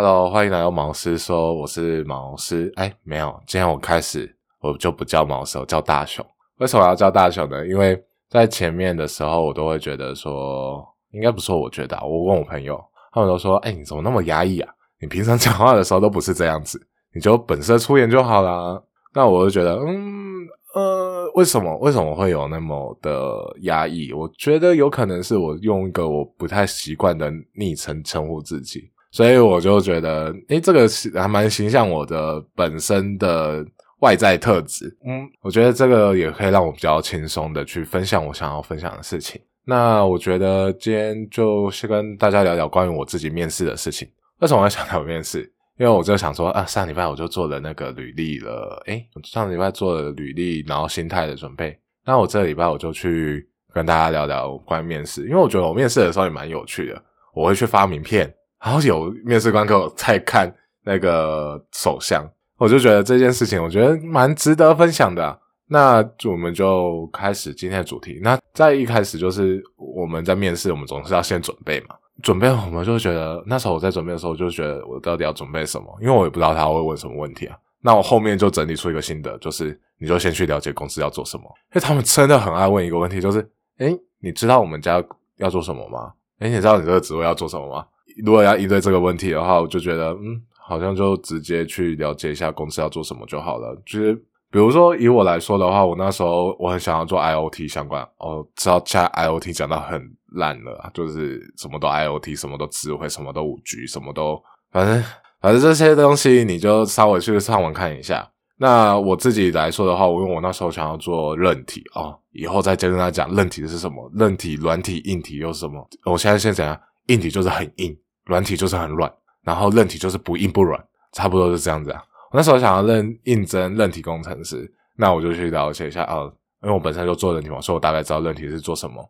Hello，欢迎来到毛师说，我是毛师。哎，没有，今天我开始我就不叫毛师，我叫大雄。为什么要叫大雄呢？因为在前面的时候，我都会觉得说，应该不是我觉得，我问我朋友，他们都说，哎，你怎么那么压抑啊？你平常 讲话的时候都不是这样子，你就本色出演就好啦。那我就觉得，嗯呃，为什么为什么会有那么的压抑？我觉得有可能是我用一个我不太习惯的昵称称呼自己，所以我就觉得，诶，这个是还蛮形象我的本身的外在特质。嗯，我觉得这个也可以让我比较轻松的去分享我想要分享的事情。那我觉得今天就先跟大家聊聊关于我自己面试的事情。为什么会想聊面试？因为我就想说啊，上礼拜我就做了那个履历了，诶，上礼拜做了履历，然后心态的准备。那我这个礼拜我就去跟大家聊聊关于面试，因为我觉得我面试的时候也蛮有趣的。我会去发名片，然后有面试官给我在看那个手相，我就觉得这件事情我觉得蛮值得分享的。那我们就开始今天的主题。那在一开始就是我们在面试，我们总是要先准备嘛。准备，我们就觉得那时候我在准备的时候，就觉得我到底要准备什么？因为我也不知道他会问什么问题啊。那我后面就整理出一个心得，就是你就先去了解公司要做什么，因为他们真的很爱问一个问题，就是诶你知道我们家要做什么吗？诶你知道你这个职位要做什么吗？如果要应对这个问题的话，我就觉得嗯，好像就直接去了解一下公司要做什么就好了，就是。比如说，以我来说的话，我那时候我很想要做 IOT 相关，哦，知道现在 IOT 讲到很烂了，就是什么都 IOT，什么都智慧，什么都五 G，什么都反正反正这些东西你就稍微去上网看一下。那我自己来说的话，我因为我那时候想要做韧体哦，以后再接着他讲韧体是什么，韧体、软体、硬体又是什么？我现在先讲，硬体就是很硬，软体就是很软，然后韧体就是不硬不软，差不多是这样子啊。我那时候想要认应征韧体工程师，那我就去了解一下啊，因为我本身就做韧体嘛，所以我大概知道韧体是做什么。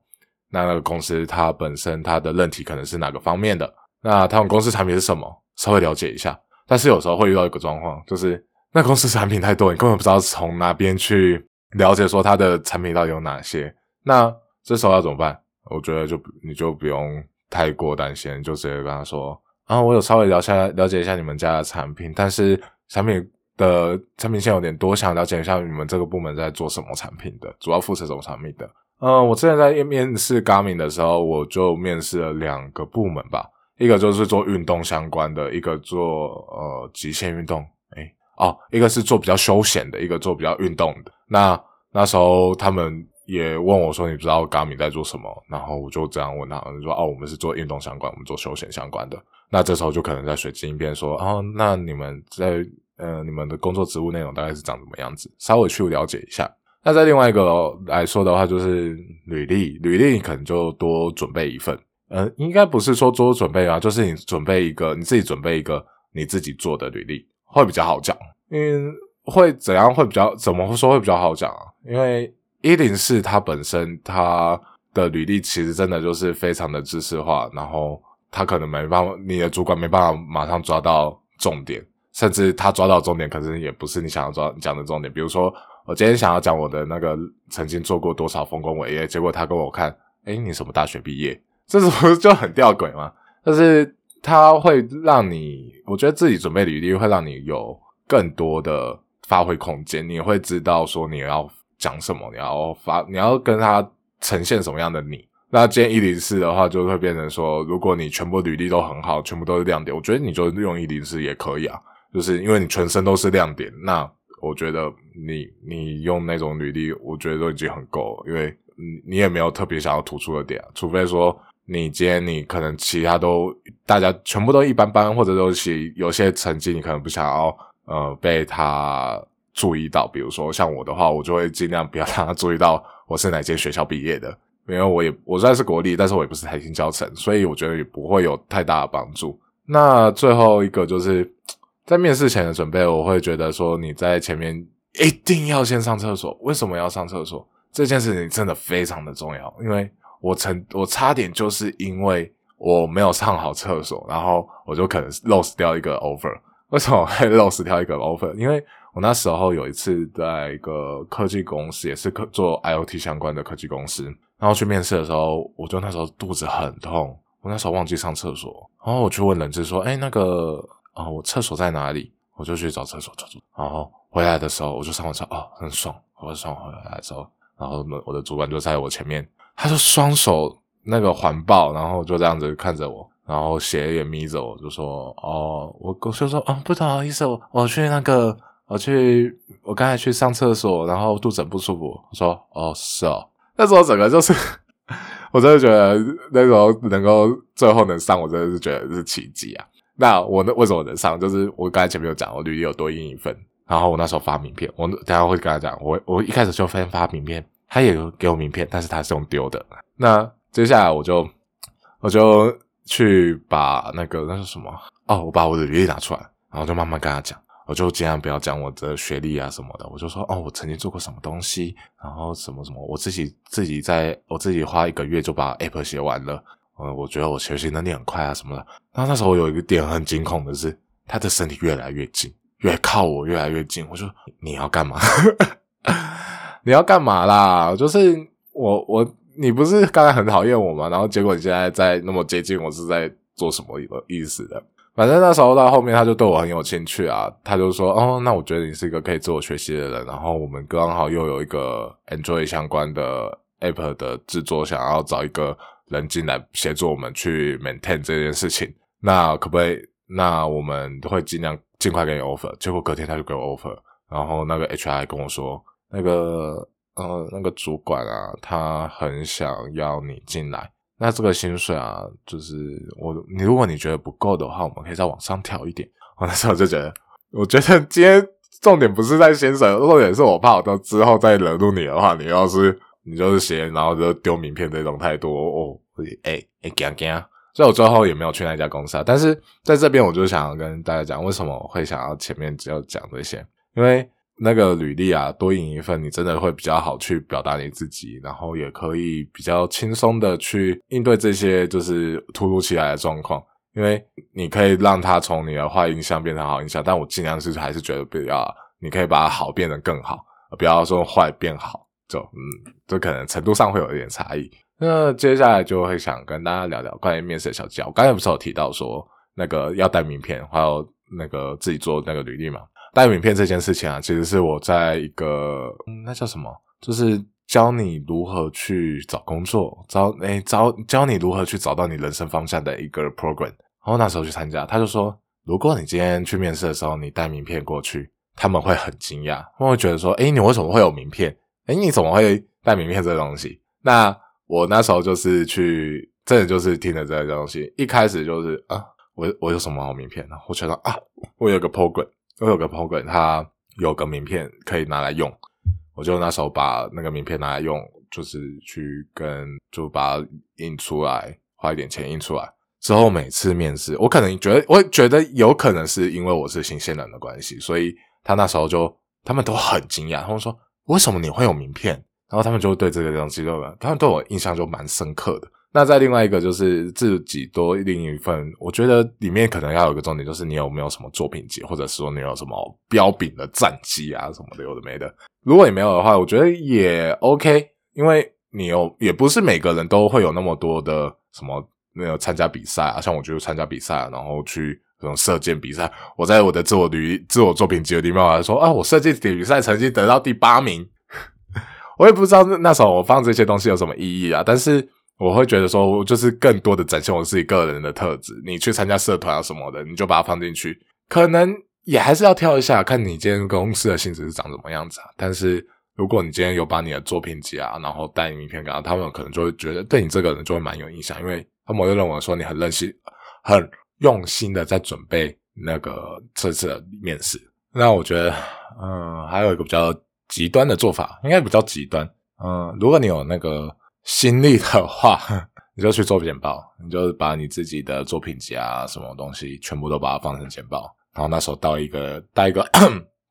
那那个公司它本身它的韧体可能是哪个方面的？那他们公司产品是什么？稍微了解一下。但是有时候会遇到一个状况，就是那公司产品太多，你根本不知道从哪边去了解说它的产品到底有哪些。那这时候要怎么办？我觉得就你就不用太过担心，就直接跟他说啊，我有稍微了下了解一下你们家的产品，但是。产品的产品线有点多，想了解一下你们这个部门在做什么产品的，主要负责什么产品的。呃，我之前在面试 g a m i n 的时候，我就面试了两个部门吧，一个就是做运动相关的，一个做呃极限运动。哎，哦，一个是做比较休闲的，一个做比较运动的。那那时候他们也问我说：“你不知道 Garmin 在做什么？”然后我就这样问他，就说：“哦，我们是做运动相关，我们做休闲相关的。”那这时候就可能在随机应变说，哦，那你们在呃，你们的工作职务内容大概是长什么样子？稍微去了解一下。那在另外一个来说的话，就是履历，履历可能就多准备一份。呃，应该不是说多准备啊，就是你准备一个，你自己准备一个你自己做的履历会比较好讲。嗯，会怎样会比较怎么说会比较好讲啊？因为一零四它本身它的履历其实真的就是非常的知识化，然后。他可能没办法，你的主管没办法马上抓到重点，甚至他抓到重点，可是也不是你想要抓讲的重点。比如说，我今天想要讲我的那个曾经做过多少丰功伟业，结果他跟我看，哎，你什么大学毕业？这不是就很吊诡吗？但是他会让你，我觉得自己准备履历会让你有更多的发挥空间，你会知道说你要讲什么，你要发，你要跟他呈现什么样的你。那今天一零四的话，就会变成说，如果你全部履历都很好，全部都是亮点，我觉得你就用一零四也可以啊，就是因为你全身都是亮点。那我觉得你你用那种履历，我觉得都已经很够了，因为你也没有特别想要突出的点，除非说你今天你可能其他都大家全部都一般般，或者都是有些成绩你可能不想要呃被他注意到，比如说像我的话，我就会尽量不要让他注意到我是哪间学校毕业的。因为我也我虽然是国立，但是我也不是台新教程，所以我觉得也不会有太大的帮助。那最后一个就是在面试前的准备，我会觉得说你在前面一定要先上厕所。为什么要上厕所？这件事情真的非常的重要，因为我曾我差点就是因为我没有上好厕所，然后我就可能 lose 掉一个 offer。为什么会 lose 掉一个 offer？因为我那时候有一次在一个科技公司，也是科做 IOT 相关的科技公司。然后去面试的时候，我就那时候肚子很痛，我那时候忘记上厕所，然后我去问人事说：“哎，那个啊，我厕所在哪里？我就去找厕所，厕所。然后回来的时候，我就上完车，哦，很爽。我爽回来之后，然后我的主管就在我前面，他就双手那个环抱，然后就这样子看着我，然后斜眼眯着我，就说：“哦，我我就说，啊，不好意思，我我去那个，我去，我刚才去上厕所，然后肚子很不舒服。”我说：“哦，是哦。”那时候整个就是，我真的觉得那时候能够最后能上，我真的是觉得是奇迹啊。那我那为什么能上？就是我刚才前面有讲，我履历有多印一份。然后我那时候发名片，我等下会跟他讲，我我一开始就先发名片，他也给我名片，但是他是用丢的。那接下来我就我就去把那个那是什么？哦，我把我的履历拿出来，然后就慢慢跟他讲，我就尽量不要讲我的学历啊什么的，我就说哦，我曾经做过什么东西，然后什么什么，我自己自己在我自己花一个月就把 app 写完了，嗯，我觉得我学习能力很快啊什么的。然后那时候我有一个点很惊恐的是，他的身体越来越近。越靠我越来越近，我说你要干嘛？你要干嘛啦？就是我我你不是刚才很讨厌我吗？然后结果你现在在那么接近我，是在做什么意思的？反正那时候到后面他就对我很有兴趣啊，他就说哦，那我觉得你是一个可以自我学习的人，然后我们刚好又有一个 Android 相关的 App 的制作，想要找一个人进来协助我们去 maintain 这件事情，那可不可以？那我们会尽量。尽快给你 offer，结果隔天他就给我 offer，然后那个 HR 跟我说，那个呃那个主管啊，他很想要你进来，那这个薪水啊，就是我你如果你觉得不够的话，我们可以再往上调一点。我那时候就觉得，我觉得今天重点不是在薪水，重点是我怕我到之后再惹怒你的话，你要是你就是闲，然后就丢名片这种态度，哦，哎哎，惊惊。所以我最后也没有去那家公司啊，但是在这边我就想要跟大家讲，为什么会想要前面只有讲这些？因为那个履历啊，多印一份，你真的会比较好去表达你自己，然后也可以比较轻松的去应对这些就是突如其来的状况。因为你可以让他从你的坏印象变成好印象，但我尽量是还是觉得比较，你可以把好变得更好，不要说坏变好，就嗯，这可能程度上会有一点差异。那接下来就会想跟大家聊聊关于面试的小技巧。刚才不是有提到说那个要带名片，还有那个自己做那个履历嘛？带名片这件事情啊，其实是我在一个那叫什么，就是教你如何去找工作，找诶找教你如何去找到你人生方向的一个 program。然后那时候去参加，他就说，如果你今天去面试的时候，你带名片过去，他们会很惊讶，他们会觉得说，诶你为什么会有名片？诶你怎么会带名片这个东西？那我那时候就是去，真的就是听了这个东西。一开始就是啊，我我有什么好名片呢？我觉得啊，我有个 program，我有个朋友，他有个名片可以拿来用。我就那时候把那个名片拿来用，就是去跟就把印出来，花一点钱印出来。之后每次面试，我可能觉得，我觉得有可能是因为我是新鲜人的关系，所以他那时候就他们都很惊讶，他们说为什么你会有名片？然后他们就对这个东西就，他们对我印象就蛮深刻的。那在另外一个就是自己多另一份，我觉得里面可能要有一个重点，就是你有没有什么作品集，或者说你有什么标炳的战绩啊什么的，有的没的。如果你没有的话，我觉得也 OK，因为你有也不是每个人都会有那么多的什么那个参加比赛啊，像我就参加比赛，然后去这种射箭比赛，我在我的自我履自我作品集里面来说啊，我射箭比赛成绩得到第八名。我也不知道那那时候我放这些东西有什么意义啊，但是我会觉得说，就是更多的展现我自己个人的特质。你去参加社团啊什么的，你就把它放进去，可能也还是要挑一下，看你今天公司的性质是长什么样子啊。但是如果你今天有把你的作品集啊，然后带名片给他，他们可能就会觉得对你这个人就会蛮有印象，因为他们会认为说你很任性、很用心的在准备那个这次的面试。那我觉得，嗯，还有一个比较。极端的做法应该比较极端，嗯，如果你有那个 心力的话，你就去做简报，你就把你自己的作品集啊，什么东西全部都把它放成简报，然后那时候带一个带一个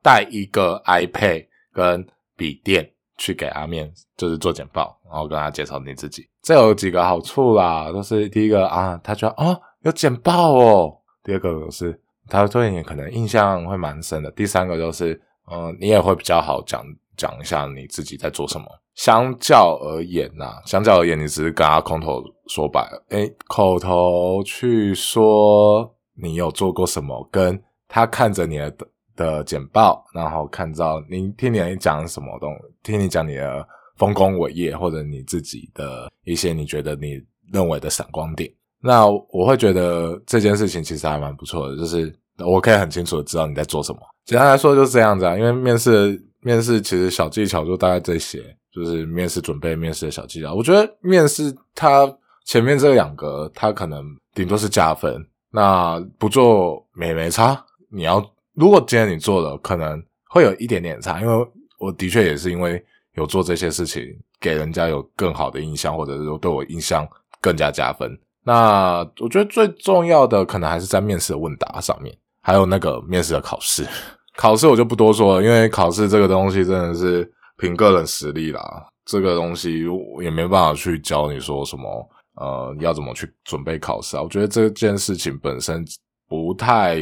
带一个 iPad 跟笔电去给阿面，就是做简报，然后跟他介绍你自己。这有几个好处啦，就是第一个啊，他觉得哦有简报哦，第二个是他对你可能印象会蛮深的，第三个就是。嗯，你也会比较好讲讲一下你自己在做什么。相较而言呐，相较而言，你只是跟他空头说白了，诶，口头去说你有做过什么，跟他看着你的的简报，然后看到你听你讲什么东，听你讲你的丰功伟业，或者你自己的一些你觉得你认为的闪光点。那我会觉得这件事情其实还蛮不错的，就是我可以很清楚的知道你在做什么。简单来说就是这样子啊，因为面试面试其实小技巧就大概这些，就是面试准备面试的小技巧。我觉得面试它前面这两个，它可能顶多是加分，那不做没没差。你要如果今天你做了，可能会有一点点差，因为我的确也是因为有做这些事情，给人家有更好的印象，或者是说对我印象更加加分。那我觉得最重要的可能还是在面试的问答上面，还有那个面试的考试。考试我就不多说了，因为考试这个东西真的是凭个人实力啦。这个东西也没办法去教你说什么，呃，要怎么去准备考试啊？我觉得这件事情本身不太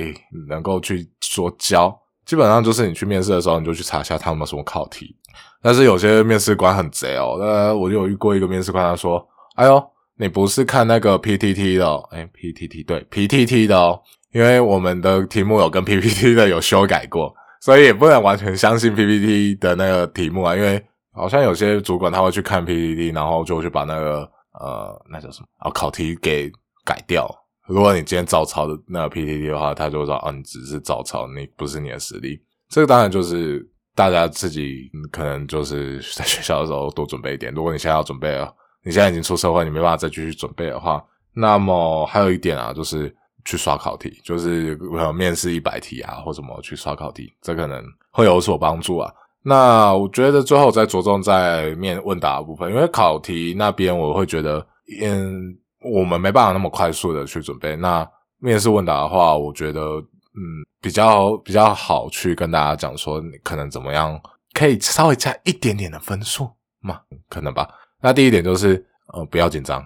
能够去说教，基本上就是你去面试的时候，你就去查一下他们什么考题。但是有些面试官很贼哦，那我就有遇过一个面试官，他说：“哎呦。”你不是看那个 PTT 的，哎，PTT 对 PTT 的哦，因为我们的题目有跟 PPT 的有修改过，所以也不能完全相信 PPT 的那个题目啊。因为好像有些主管他会去看 PPT，然后就去把那个呃那叫什么啊考题给改掉。如果你今天照抄的那个 PPT 的话，他就说啊你只是照抄，你不是你的实力。这个当然就是大家自己可能就是在学校的时候多准备一点。如果你现在要准备了。你现在已经出社会，你没办法再继续准备的话，那么还有一点啊，就是去刷考题，就是面试一百题啊，或什么去刷考题，这可能会有所帮助啊。那我觉得最后再着重在面问答部分，因为考题那边我会觉得，嗯，我们没办法那么快速的去准备。那面试问答的话，我觉得，嗯，比较比较好去跟大家讲说，你可能怎么样，可以稍微加一点点的分数嘛，可能吧。那第一点就是，呃，不要紧张，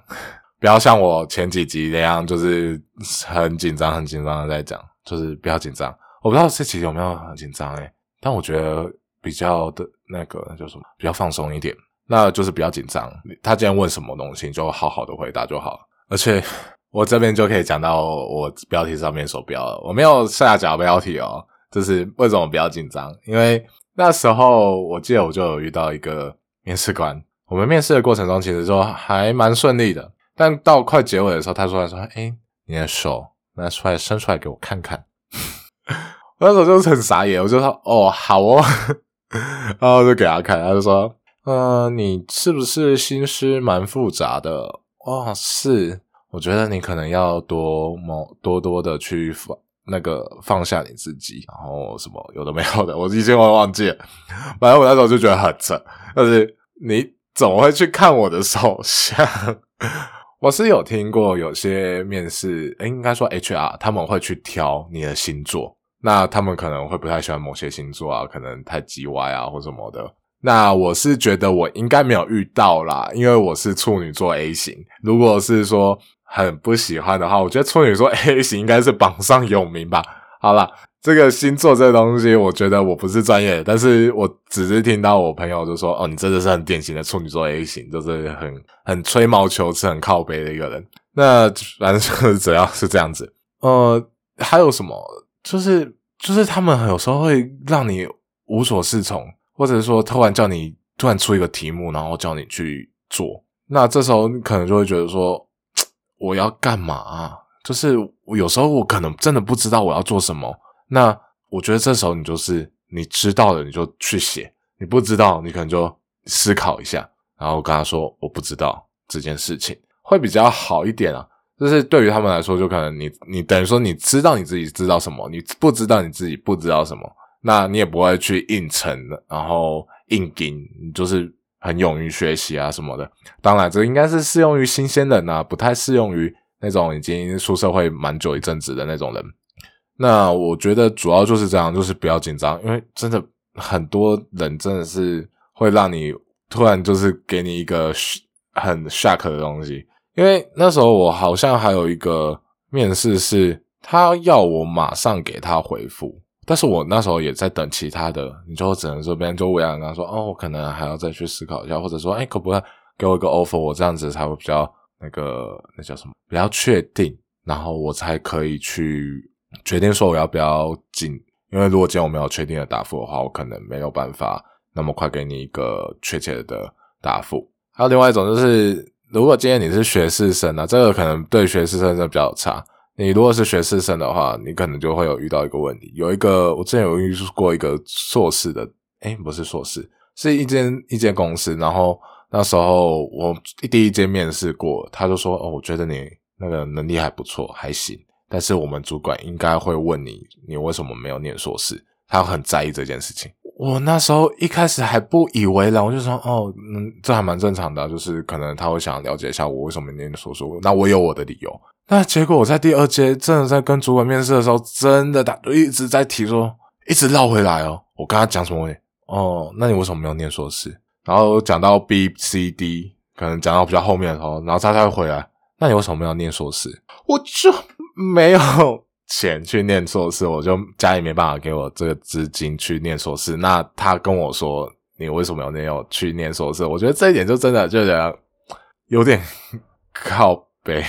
不要像我前几集那样，就是很紧张、很紧张的在讲，就是不要紧张。我不知道这集有没有很紧张诶，但我觉得比较的那个叫什么，比较放松一点。那就是比较紧张。他今天问什么东西，就好好的回答就好。而且 我这边就可以讲到我标题上面所标了，我没有下假标题哦。就是为什么比较紧张？因为那时候我记得我就有遇到一个面试官。我们面试的过程中，其实说还蛮顺利的，但到快结尾的时候，他说：“说，哎，你的手拿出来，伸出来给我看看。” 我那时候就是很傻眼，我就说：“哦，好哦。”然后就给他看，他就说：“嗯，你是不是心思蛮复杂的？哦，是，我觉得你可能要多某多多的去放那个放下你自己，然后什么有的没有的，我已经我忘记了。反正我那时候就觉得很扯，但是你。”怎么会去看我的手相？我是有听过有些面试，诶应该说 HR 他们会去挑你的星座，那他们可能会不太喜欢某些星座啊，可能太叽歪啊或什么的。那我是觉得我应该没有遇到啦，因为我是处女座 A 型。如果是说很不喜欢的话，我觉得处女座 A 型应该是榜上有名吧。好了。这个星座这东西，我觉得我不是专业，但是我只是听到我朋友就说：“哦，你真的是很典型的处女座 A 型，就是很很吹毛求疵、很靠背的一个人。”那反正就是只要是这样子。呃，还有什么？就是就是他们有时候会让你无所适从，或者说突然叫你突然出一个题目，然后叫你去做。那这时候你可能就会觉得说：“我要干嘛？”就是有时候我可能真的不知道我要做什么。那我觉得这时候你就是你知道的你就去写，你不知道你可能就思考一下，然后跟他说我不知道这件事情会比较好一点啊。就是对于他们来说，就可能你你等于说你知道你自己知道什么，你不知道你自己不知道什么，那你也不会去硬撑，然后硬顶，你就是很勇于学习啊什么的。当然，这应该是适用于新鲜人啊，不太适用于那种已经出社会蛮久一阵子的那种人。那我觉得主要就是这样，就是不要紧张，因为真的很多人真的是会让你突然就是给你一个很 shock 的东西。因为那时候我好像还有一个面试是，他要我马上给他回复，但是我那时候也在等其他的，你就只能说别人就我跟他说，哦，我可能还要再去思考一下，或者说，哎，可不可以给我一个 offer，我这样子才会比较那个那叫什么，比较确定。然后我才可以去决定说我要不要进。因为如果今天我没有确定的答复的话，我可能没有办法那么快给你一个确切的答复。还有另外一种就是，如果今天你是学士生呢，这个可能对学士生就比较差。你如果是学士生的话，你可能就会有遇到一个问题。有一个我之前有遇过一个硕士的，哎，不是硕士，是一间一间公司。然后那时候我第一间面试过，他就说：“哦，我觉得你那个能力还不错，还行。”但是我们主管应该会问你，你为什么没有念硕士？他很在意这件事情。我那时候一开始还不以为然，我就说：“哦，嗯，这还蛮正常的，就是可能他会想了解一下我为什么念硕士。那我有我的理由。那结果我在第二阶真的在跟主管面试的时候，真的他一直在提说，一直绕回来哦。我跟他讲什么？哦，那你为什么没有念硕士？然后讲到 B、C、D，可能讲到比较后面的时候，然后他才会回来。那你为什么没有念硕士？我就。没有 钱去念硕士，我就家里没办法给我这个资金去念硕士。那他跟我说：“你为什么没有去念硕士？”我觉得这一点就真的就觉得有点 靠背。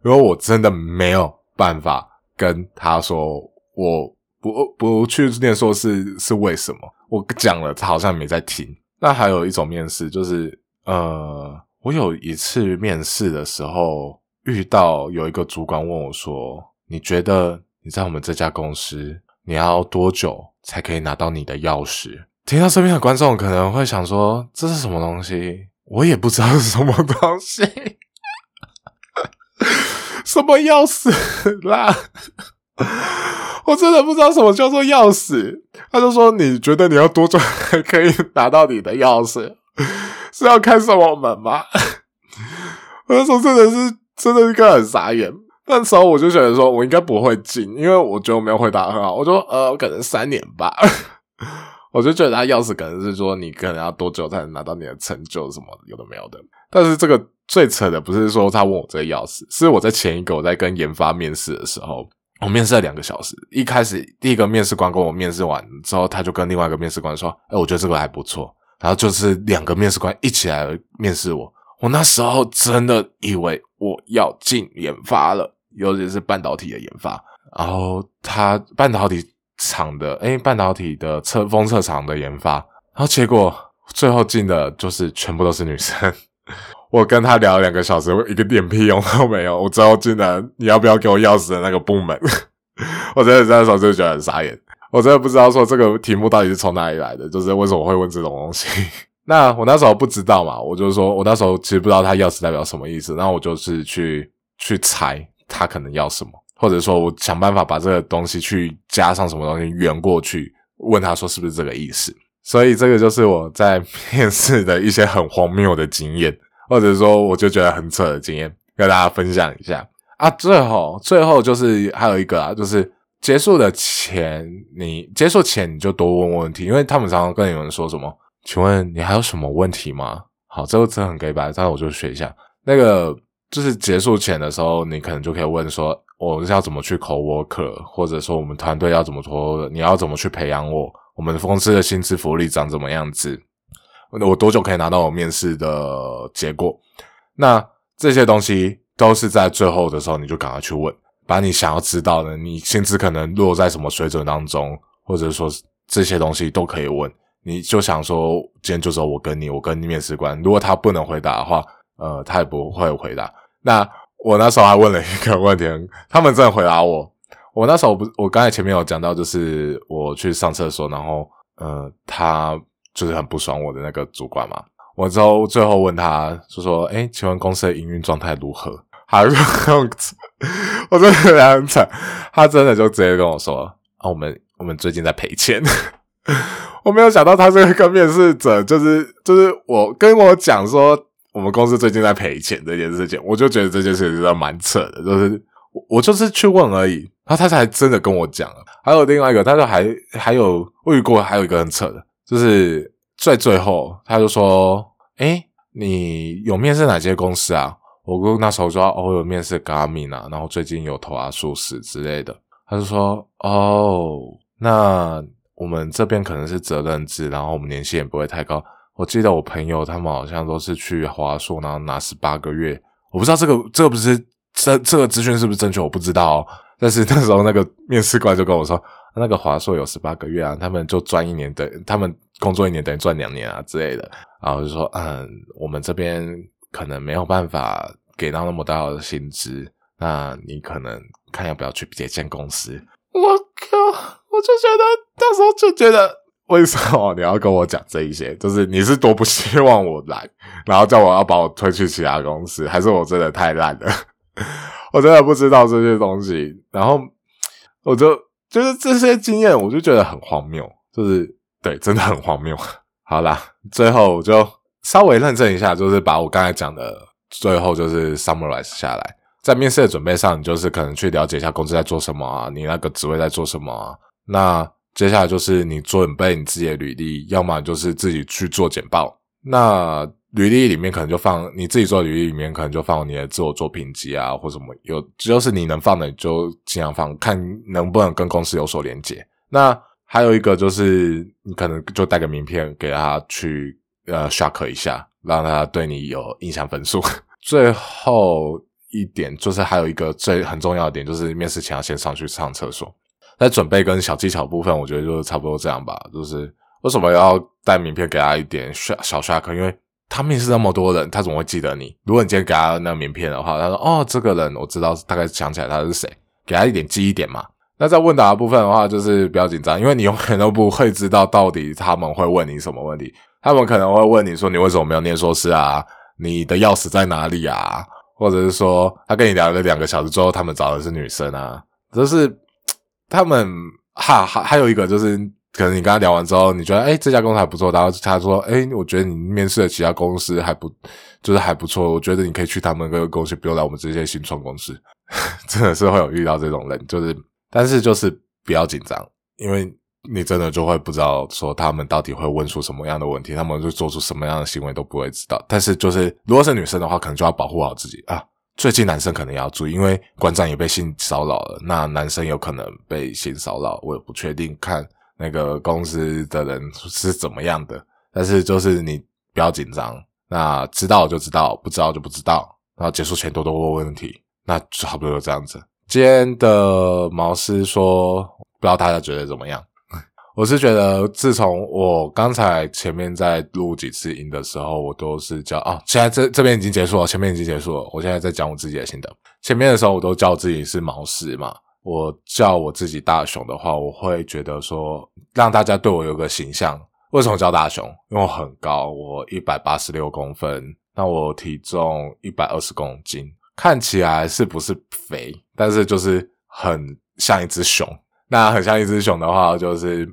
如果我真的没有办法跟他说我不不去念硕士是为什么，我讲了他好像没在听。那还有一种面试就是，呃，我有一次面试的时候。遇到有一个主管问我说：“你觉得你在我们这家公司，你要多久才可以拿到你的钥匙？”听到这边的观众可能会想说：“这是什么东西？我也不知道是什么东西，什么钥匙啦？我真的不知道什么叫做钥匙。”他就说：“你觉得你要多久才可以拿到你的钥匙？是要开什么门吗？” 我那时候真的是。真的是个很傻眼，那时候我就觉得说，我应该不会进，因为我觉得我没有回答很好。我说，呃，可能三年吧。我就觉得他钥匙可能是说，你可能要多久才能拿到你的成就什么有的没有的。但是这个最扯的不是说他问我这个钥匙，是我在前一个我在跟研发面试的时候，我面试了两个小时。一开始第一个面试官跟我面试完之后，他就跟另外一个面试官说：“哎，我觉得这个还不错。”然后就是两个面试官一起来面试我。我那时候真的以为我要进研发了，尤其是半导体的研发。然后他半导体厂的，哎，半导体的测封测厂的研发。然后结果最后进的就是全部都是女生。我跟他聊了两个小时，一个点屁用都没有。我最后进了你要不要给我钥匙的那个部门。我真的那时候就觉得很傻眼。我真的不知道说这个题目到底是从哪里来的，就是为什么会问这种东西。那我那时候不知道嘛，我就说，我那时候其实不知道他钥匙代表什么意思，然后我就是去去猜他可能要什么，或者说我想办法把这个东西去加上什么东西圆过去，问他说是不是这个意思。所以这个就是我在面试的一些很荒谬的经验，或者说我就觉得很扯的经验，跟大家分享一下啊。最后，最后就是还有一个啊，就是结束的前，你结束前你就多问问题，因为他们常常跟你们说什么。请问你还有什么问题吗？好，这个真的很给白，但是我就学一下。那个就是结束前的时候，你可能就可以问说，我是要怎么去考 worker，或者说我们团队要怎么拖，你要怎么去培养我？我们公司的薪资福利长怎么样子？我多久可以拿到我面试的结果？那这些东西都是在最后的时候，你就赶快去问，把你想要知道的，你薪资可能落在什么水准当中，或者说这些东西都可以问。你就想说，今天就只有我跟你，我跟面试官。如果他不能回答的话，呃，他也不会回答。那我那时候还问了一个问题，他们真的回答我。我那时候不，我刚才前面有讲到，就是我去上厕所，然后呃，他就是很不爽我的那个主管嘛。我之后最后问他，就说：“哎，请问公司的营运状态如何？”还是 我真的很惨，他真的就直接跟我说：“啊，我们我们最近在赔钱。” 我没有想到他这个面试者就是就是我跟我讲说我们公司最近在赔钱这件事情，我就觉得这件事情蛮扯的，就是我就是去问而已，然后他才真的跟我讲了。还有另外一个，他说还还有我遇过还有一个很扯的，就是在最后他就说：“哎，你有面试哪些公司啊？”我哥那时候说：“哦，有面试 Garmin 啊，然后最近有投啊数十之类的。”他就说：“哦，那。”我们这边可能是责任制，然后我们年薪也不会太高。我记得我朋友他们好像都是去华硕，然后拿十八个月。我不知道这个这个不是这这个资讯是不是正确？我不知道。但是那时候那个面试官就跟我说，那个华硕有十八个月啊，他们就赚一年等，他们工作一年等于赚两年啊之类的。然后就说，嗯，我们这边可能没有办法给到那么大的薪资，那你可能看要不要去别间公司。我！我就觉得那时候就觉得，为什么你要跟我讲这一些？就是你是多不希望我来，然后叫我要把我推去其他公司，还是我真的太烂了？我真的不知道这些东西。然后我就就是这些经验，我就觉得很荒谬，就是对，真的很荒谬。好啦，最后我就稍微认证一下，就是把我刚才讲的最后就是 summarize 下来。在面试的准备上，你就是可能去了解一下公司在做什么啊，你那个职位在做什么啊。那接下来就是你准备你自己的履历，要么就是自己去做简报。那履历里面可能就放你自己做履历里面可能就放你的自我作品集啊，或什么有，只要是你能放的你，就尽量放，看能不能跟公司有所连接。那还有一个就是你可能就带个名片给他去呃 shock 一下，让他对你有印象分数。最后。一点就是还有一个最很重要的点，就是面试前要先上去上厕所。在准备跟小技巧部分，我觉得就是差不多这样吧。就是为什么要带名片给他一点小小刷卡因为他面试那么多人，他怎么会记得你？如果你今天给他那个名片的话，他说：“哦，这个人我知道，大概想起来他是谁。”给他一点记忆点嘛。那在问答的部分的话，就是不要紧张，因为你永远都不会知道到底他们会问你什么问题。他们可能会问你说：“你为什么没有念硕士啊？你的钥匙在哪里啊？”或者是说，他跟你聊了两个小时之后，他们找的是女生啊，就是他们哈还还有一个就是，可能你跟他聊完之后，你觉得哎这家公司还不错，然后他说哎，我觉得你面试的其他公司还不就是还不错，我觉得你可以去他们那个公司，不用来我们这些新创公司，真的是会有遇到这种人，就是但是就是不要紧张，因为。你真的就会不知道说他们到底会问出什么样的问题，他们会做出什么样的行为都不会知道。但是就是如果是女生的话，可能就要保护好自己啊。最近男生可能也要注意，因为馆长也被性骚扰了，那男生有可能被性骚扰，我也不确定看那个公司的人是怎么样的。但是就是你不要紧张，那知道就知道，不知道就不知道。然后结束前多多问问题，那差不多就这样子。今天的毛师说，不知道大家觉得怎么样？我是觉得，自从我刚才前面在录几次音的时候，我都是叫啊，现在这这边已经结束了，前面已经结束了。我现在在讲我自己的心得。前面的时候，我都叫自己是毛师嘛。我叫我自己大雄的话，我会觉得说，让大家对我有个形象。为什么叫大雄？因为我很高，我一百八十六公分，那我体重一百二十公斤，看起来是不是肥？但是就是很像一只熊。那很像一只熊的话，就是。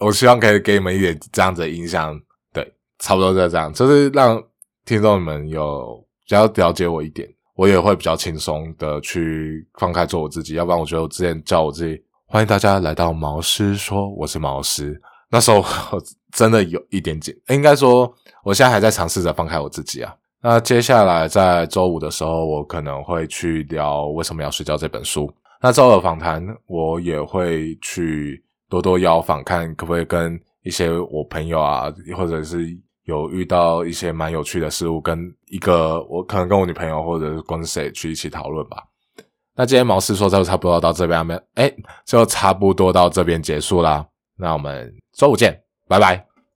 我希望可以给你们一点这样子的印象，对，差不多就这样，就是让听众们有比较了解我一点，我也会比较轻松的去放开做我自己。要不然，我觉得我之前叫我自己，欢迎大家来到毛师说我是毛师，那时候我真的有一点紧，应该说我现在还在尝试着放开我自己啊。那接下来在周五的时候，我可能会去聊为什么要睡觉这本书。那周二访谈，我也会去。多多邀访，看可不可以跟一些我朋友啊，或者是有遇到一些蛮有趣的事物，跟一个我可能跟我女朋友或者是跟谁去一起讨论吧。那今天毛师说就差不多到这边，没哎，就差不多到这边结束啦。那我们周五见，拜拜。